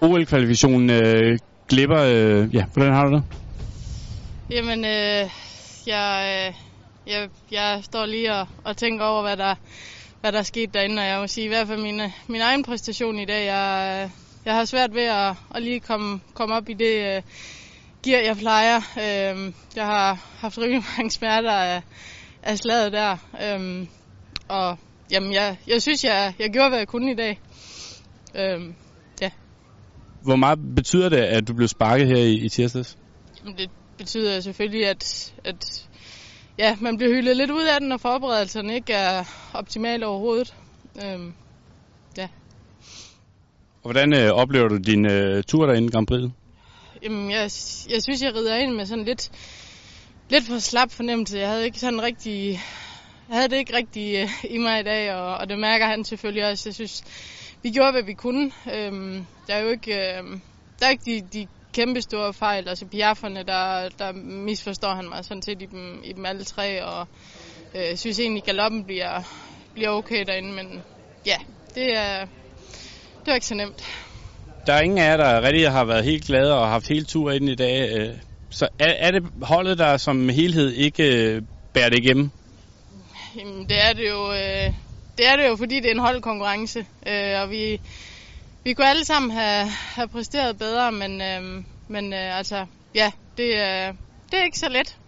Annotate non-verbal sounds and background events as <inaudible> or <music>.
OL-kvalifikationen øh, glipper. Øh, ja, hvordan har du det? Jamen, øh, jeg, øh, jeg, jeg står lige og, og tænker over, hvad der, hvad der er sket derinde, og jeg må sige, i hvert fald min, min egen præstation i dag, jeg, øh, jeg har svært ved at, at lige komme, komme op i det øh, gear, jeg plejer. Øh, jeg har haft rimelig <laughs> mange smerter af, af slaget der, øh, og jamen, jeg, jeg synes, jeg, jeg gjorde, hvad jeg kunne i dag. Øh. Hvor meget betyder det, at du blev sparket her i, i tirsdags? Det betyder selvfølgelig, at, at ja, man bliver hyldet lidt ud af den, og forberedelserne ikke er optimale overhovedet. Øhm, ja. Og hvordan øh, oplever du din øh, tur derinde i Grand Prix? Jamen, jeg, jeg synes, jeg rider ind med sådan lidt, lidt for slap fornemmelse. Jeg havde ikke sådan rigtig, jeg havde det ikke rigtig øh, i mig i dag, og, og det mærker han selvfølgelig også. Jeg synes, vi gjorde, hvad vi kunne. Øhm, der er jo ikke, øh, der er ikke de, de kæmpe store fejl. Altså Piafferne, der, der misforstår han mig sådan set i dem, i dem alle tre, og øh, synes egentlig, galoppen bliver, bliver okay derinde, men ja, det er, det er ikke så nemt. Der er ingen af jer, der rigtig har været helt glade og haft hele turen ind i dag. Øh, så er, er det holdet, der som helhed ikke øh, bærer det igennem? Jamen, det er det jo, øh, det er det jo, fordi det er en holdkonkurrence, øh, og vi, vi kunne alle sammen have, have præsteret bedre, men, øh, men øh, altså, ja, det, øh, det er ikke så let.